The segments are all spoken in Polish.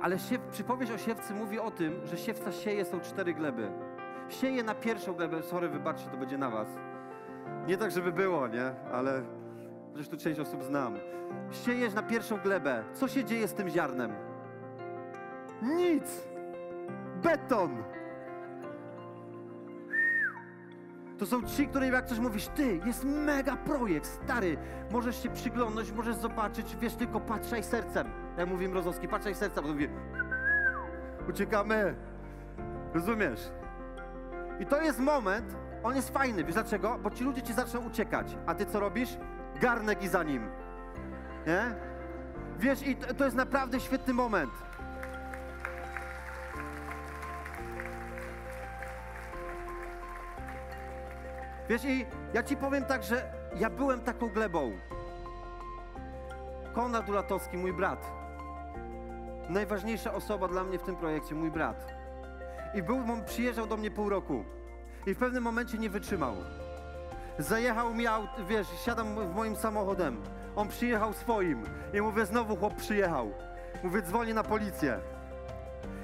Ale siew, przypowieść o siewcy mówi o tym, że siewca sieje są cztery gleby. Sieje na pierwszą glebę, sorry, wybaczcie, to będzie na was. Nie tak, żeby było, nie? Ale przecież tu część osób znam. Siejesz na pierwszą glebę. Co się dzieje z tym ziarnem? Nic! Beton! To są ci, którym jak coś mówisz, ty, jest mega projekt, stary, możesz się przyglądać, możesz zobaczyć, wiesz, tylko patrzaj sercem. Jak mówimy Rozowski, patrzaj sercem, bo mówię, uciekamy. Rozumiesz? I to jest moment, on jest fajny, wiesz dlaczego? Bo ci ludzie ci zaczną uciekać, a ty co robisz? Garnek i za nim. Nie? Wiesz, i to, to jest naprawdę świetny moment. Wiesz, i ja ci powiem tak, że ja byłem taką glebą. Konrad Ulatowski, mój brat. Najważniejsza osoba dla mnie w tym projekcie, mój brat. I był, przyjeżdżał do mnie pół roku. I w pewnym momencie nie wytrzymał. Zajechał mi wiesz, siadam w moim samochodem. On przyjechał swoim. I mówię, znowu chłop przyjechał. Mówię, dzwonię na policję.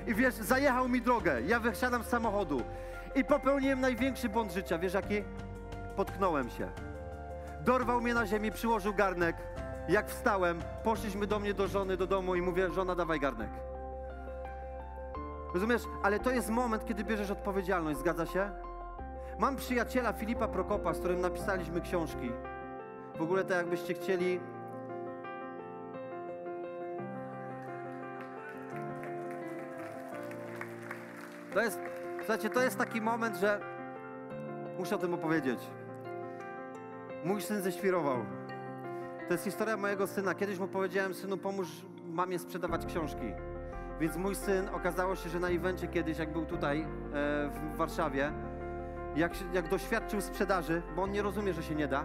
I wiesz, zajechał mi drogę. Ja wysiadam z samochodu. I popełniłem największy błąd życia. Wiesz jaki? Potknąłem się. Dorwał mnie na ziemi, przyłożył garnek. Jak wstałem, poszliśmy do mnie, do żony, do domu i mówię, żona, dawaj garnek. Rozumiesz? Ale to jest moment, kiedy bierzesz odpowiedzialność, zgadza się? Mam przyjaciela Filipa Prokopa, z którym napisaliśmy książki. W ogóle to jakbyście chcieli... To jest, słuchajcie, to jest taki moment, że muszę o tym opowiedzieć. Mój syn ześwirował. To jest historia mojego syna. Kiedyś mu powiedziałem, synu, pomóż mamie sprzedawać książki. Więc mój syn, okazało się, że na evencie kiedyś, jak był tutaj e, w Warszawie, jak, jak doświadczył sprzedaży, bo on nie rozumie, że się nie da,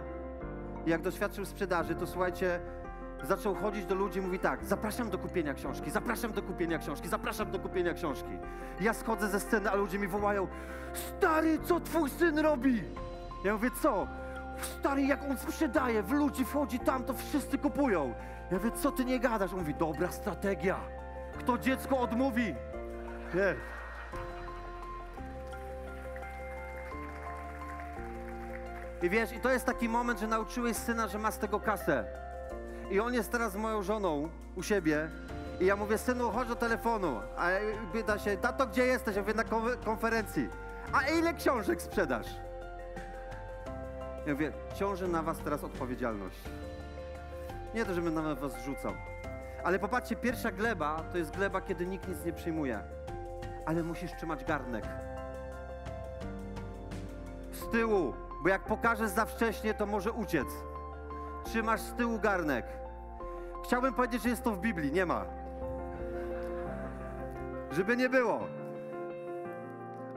jak doświadczył sprzedaży, to słuchajcie, zaczął chodzić do ludzi i mówi tak, zapraszam do kupienia książki, zapraszam do kupienia książki, zapraszam do kupienia książki. Ja schodzę ze sceny, a ludzie mi wołają, stary, co twój syn robi? Ja mówię, co? Stary, jak on sprzedaje, w ludzi wchodzi tam, to wszyscy kupują. Ja mówię, co ty nie gadasz? On mówi, dobra strategia. Kto dziecko odmówi? Nie. I wiesz, i to jest taki moment, że nauczyłeś syna, że ma z tego kasę. I on jest teraz moją żoną u siebie. I ja mówię, synu, chodź do telefonu. A pyta się, tato, gdzie jesteś? Ja mówię, na konfe- konferencji. A ile książek sprzedasz? Ja mówię, ciąży na was teraz odpowiedzialność. Nie to, żebym na was rzucał. Ale popatrzcie, pierwsza gleba to jest gleba, kiedy nikt nic nie przyjmuje. Ale musisz trzymać garnek. Z tyłu, bo jak pokażesz za wcześnie, to może uciec. Trzymasz z tyłu garnek. Chciałbym powiedzieć, że jest to w Biblii, nie ma. Żeby nie było.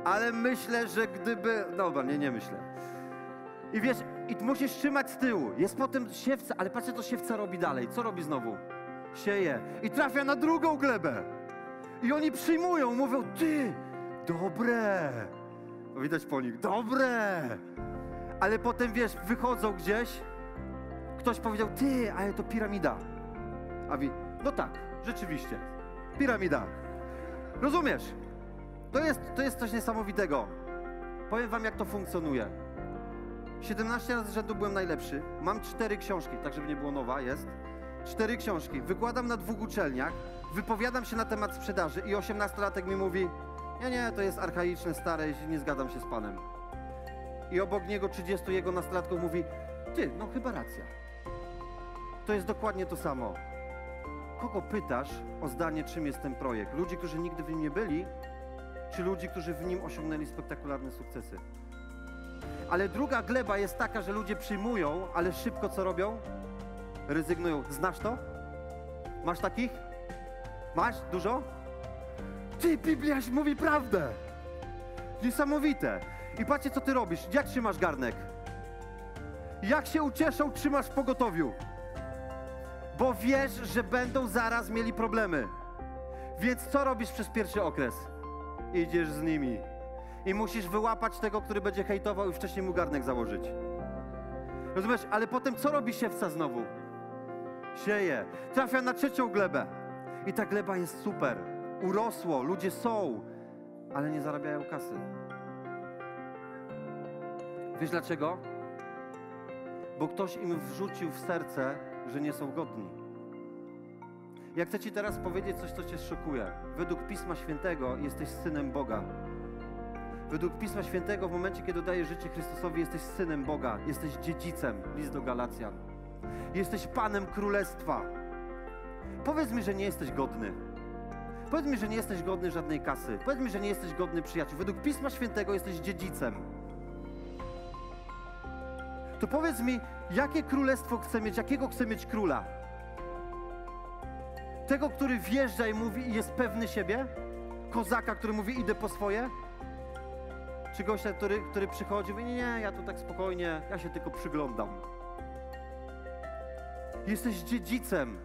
Ale myślę, że gdyby. Dobra, nie, nie myślę. I wiesz, i musisz trzymać z tyłu. Jest potem siewca, ale patrzcie, co siewca robi dalej. Co robi znowu? Sieje. I trafia na drugą glebę. I oni przyjmują, mówią, ty, dobre. Widać po nich, dobre. Ale potem, wiesz, wychodzą gdzieś, ktoś powiedział, ty, ale to piramida. A wi, no tak, rzeczywiście, piramida. Rozumiesz? To jest, to jest coś niesamowitego. Powiem wam, jak to funkcjonuje. 17 razy z rzędu byłem najlepszy. Mam cztery książki, tak żeby nie było nowa, jest. Cztery książki. Wykładam na dwóch uczelniach, wypowiadam się na temat sprzedaży i 18-latek mi mówi, nie, nie, to jest archaiczne, stare, nie zgadzam się z panem. I obok niego 30 jego nastolatków mówi, ty, no chyba racja. To jest dokładnie to samo. Kogo pytasz o zdanie, czym jest ten projekt? Ludzi, którzy nigdy w nim nie byli, czy ludzi, którzy w nim osiągnęli spektakularne sukcesy? Ale druga gleba jest taka, że ludzie przyjmują, ale szybko co robią? Rezygnują. Znasz to? Masz takich? Masz? Dużo? Ty, Biblia mówi prawdę. Niesamowite. I patrzcie, co ty robisz. Jak trzymasz garnek? Jak się ucieszą, trzymasz w pogotowiu. Bo wiesz, że będą zaraz mieli problemy. Więc co robisz przez pierwszy okres? Idziesz z nimi. I musisz wyłapać tego, który będzie hejtował i wcześniej mu garnek założyć. Rozumiesz? Ale potem co robi siewca znowu? Sieje. Trafia na trzecią glebę. I ta gleba jest super. urosło, ludzie są, ale nie zarabiają kasy. Wiesz dlaczego? Bo ktoś im wrzucił w serce, że nie są godni. Ja chcę Ci teraz powiedzieć coś, co Cię szokuje. Według Pisma Świętego jesteś synem Boga. Według Pisma Świętego w momencie, kiedy dajesz życie Chrystusowi, jesteś synem Boga, jesteś dziedzicem, list do Galacjan. Jesteś panem królestwa. Powiedz mi, że nie jesteś godny. Powiedz mi, że nie jesteś godny żadnej kasy. Powiedz mi, że nie jesteś godny przyjaciół. Według Pisma Świętego jesteś dziedzicem. To powiedz mi, jakie królestwo chcę mieć, jakiego chcę mieć króla? Tego, który wjeżdża i mówi i jest pewny siebie? Kozaka, który mówi idę po swoje? Czy gościa, który, który przychodzi mówi nie, nie, ja tu tak spokojnie, ja się tylko przyglądam. Jesteś dziedzicem.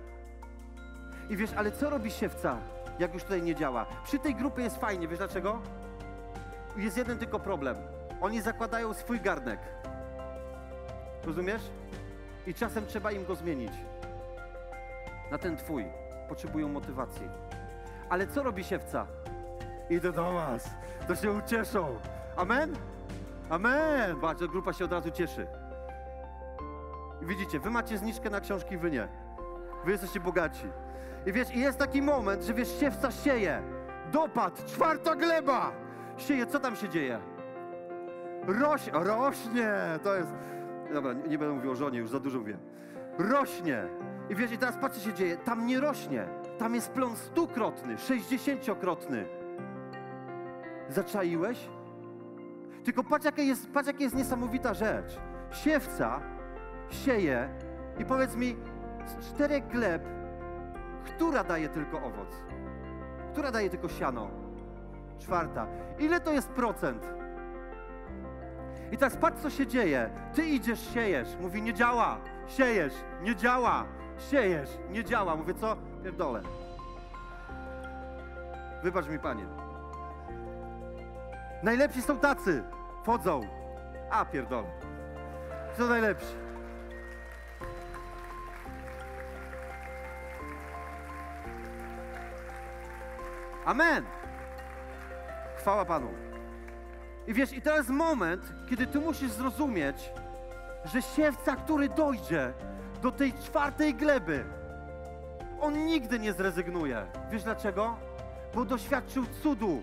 I wiesz, ale co robi siewca, jak już tutaj nie działa? Przy tej grupie jest fajnie, wiesz dlaczego? Jest jeden tylko problem. Oni zakładają swój garnek. Rozumiesz? I czasem trzeba im go zmienić. Na ten twój. Potrzebują motywacji. Ale co robi siewca? Idę do was. To się ucieszą. Amen? Amen! Bardzo grupa się od razu cieszy. Widzicie, wy macie zniżkę na książki, wy nie. Wy jesteście bogaci. I wiesz, i jest taki moment, że wiesz, siewca sieje. Dopad, czwarta gleba. Sieje, co tam się dzieje? Roś, rośnie, to jest... Dobra, nie, nie będę mówił o żonie, już za dużo wiem. Rośnie. I wiesz, i teraz patrz, co się dzieje. Tam nie rośnie. Tam jest plon stukrotny, sześćdziesięciokrotny. Zaczaiłeś? Tylko patrz, jaka jest, patrz, jaka jest niesamowita rzecz. Siewca sieje i powiedz mi, z czterech gleb, która daje tylko owoc? Która daje tylko siano? Czwarta. Ile to jest procent? I teraz patrz, co się dzieje. Ty idziesz, siejesz. Mówi, nie działa. Siejesz, nie działa. Siejesz, nie działa. Mówię, co? Pierdolę. Wybacz mi, panie. Najlepsi są tacy. Wchodzą. A, pierdolę. Co najlepsi? Amen. Chwała Panu. I wiesz, i teraz moment, kiedy ty musisz zrozumieć, że siewca, który dojdzie do tej czwartej gleby, on nigdy nie zrezygnuje. Wiesz dlaczego? Bo doświadczył cudu.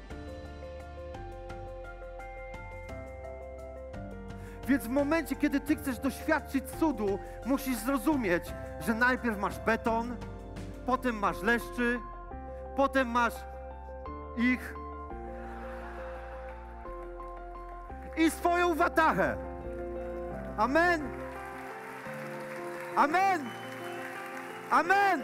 Więc w momencie, kiedy ty chcesz doświadczyć cudu, musisz zrozumieć, że najpierw masz beton, potem masz leszczy, potem masz ich i swoją watachę. Amen. Amen. Amen.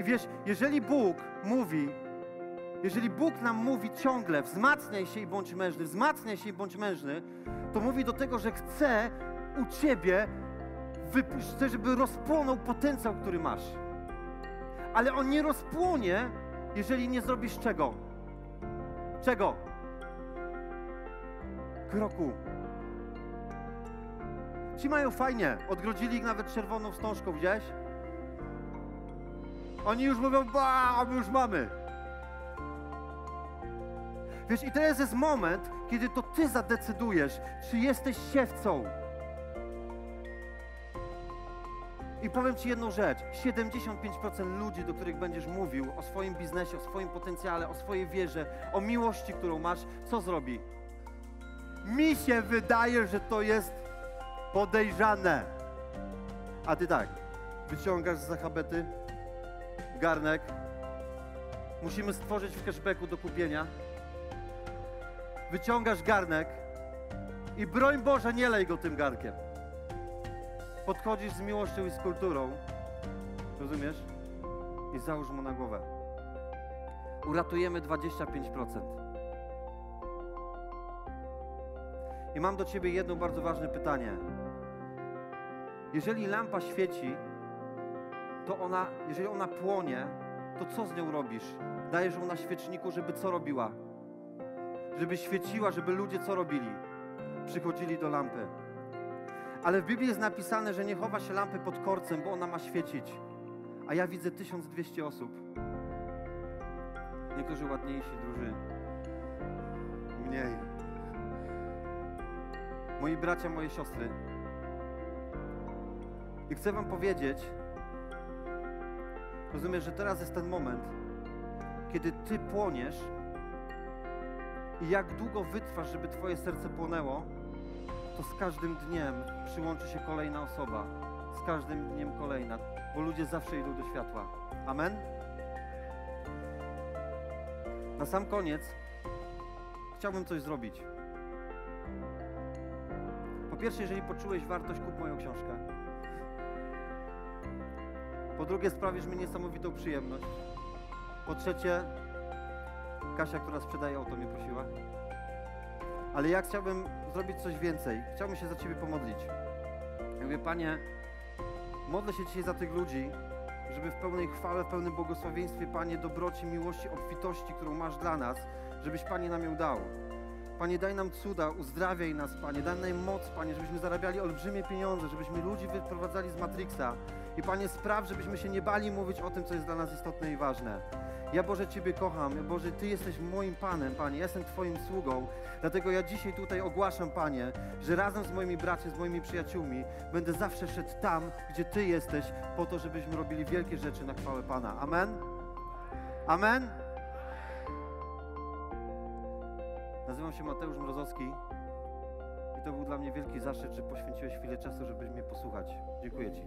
I wiesz, jeżeli Bóg mówi, jeżeli Bóg nam mówi ciągle, wzmacniaj się i bądź mężny, wzmacniaj się i bądź mężny, to mówi do tego, że chce u ciebie, chce, żeby rozpłonął potencjał, który masz. Ale on nie rozpłonie, jeżeli nie zrobisz czego? Czego? Kroku. Ci mają fajnie. Odgrodzili ich nawet czerwoną wstążką, widziałeś? Oni już mówią, ba, my już mamy. Wiesz, i teraz jest moment, kiedy to ty zadecydujesz, czy jesteś siewcą. I powiem Ci jedną rzecz. 75% ludzi, do których będziesz mówił o swoim biznesie, o swoim potencjale, o swojej wierze, o miłości, którą masz, co zrobi? Mi się wydaje, że to jest podejrzane. A Ty tak, wyciągasz z zachabety garnek. Musimy stworzyć w cashbacku do kupienia. Wyciągasz garnek i broń Boże, nie lej go tym garnkiem podchodzisz z miłością i z kulturą, rozumiesz? I załóż mu na głowę. Uratujemy 25%. I mam do ciebie jedno bardzo ważne pytanie. Jeżeli lampa świeci, to ona, jeżeli ona płonie, to co z nią robisz? Dajesz ją na świeczniku, żeby co robiła? Żeby świeciła, żeby ludzie co robili? Przychodzili do lampy. Ale w Biblii jest napisane, że nie chowa się lampy pod korcem, bo ona ma świecić. A ja widzę 1200 osób. Niektórzy ładniejsi, drudzy mniej. Moi bracia, moje siostry. I chcę Wam powiedzieć, rozumiesz, że teraz jest ten moment, kiedy Ty płoniesz i jak długo wytrwasz, żeby Twoje serce płonęło, to z każdym dniem przyłączy się kolejna osoba. Z każdym dniem kolejna, bo ludzie zawsze idą do światła. Amen? Na sam koniec chciałbym coś zrobić. Po pierwsze, jeżeli poczułeś wartość, kup moją książkę. Po drugie, sprawisz mi niesamowitą przyjemność. Po trzecie, Kasia, która sprzedaje auto, mnie prosiła. Ale ja chciałbym zrobić coś więcej. Chciałbym się za Ciebie pomodlić. Ja mówię, Panie, modlę się dzisiaj za tych ludzi, żeby w pełnej chwale, w pełnym błogosławieństwie, Panie, dobroci, miłości, obfitości, którą masz dla nas, żebyś, Panie, nam ją dał. Panie, daj nam cuda, uzdrawiaj nas, Panie, daj nam moc, Panie, żebyśmy zarabiali olbrzymie pieniądze, żebyśmy ludzi wyprowadzali z Matrixa. I Panie, spraw, żebyśmy się nie bali mówić o tym, co jest dla nas istotne i ważne. Ja Boże Ciebie kocham, Ja, Boże Ty jesteś moim Panem, Panie, ja jestem Twoim sługą, dlatego ja dzisiaj tutaj ogłaszam, Panie, że razem z moimi braćmi, z moimi przyjaciółmi będę zawsze szedł tam, gdzie Ty jesteś, po to, żebyśmy robili wielkie rzeczy na chwałę Pana. Amen? Amen? Nazywam się Mateusz Mrozowski i to był dla mnie wielki zaszczyt, że poświęciłeś chwilę czasu, żeby mnie posłuchać. Dziękuję Ci.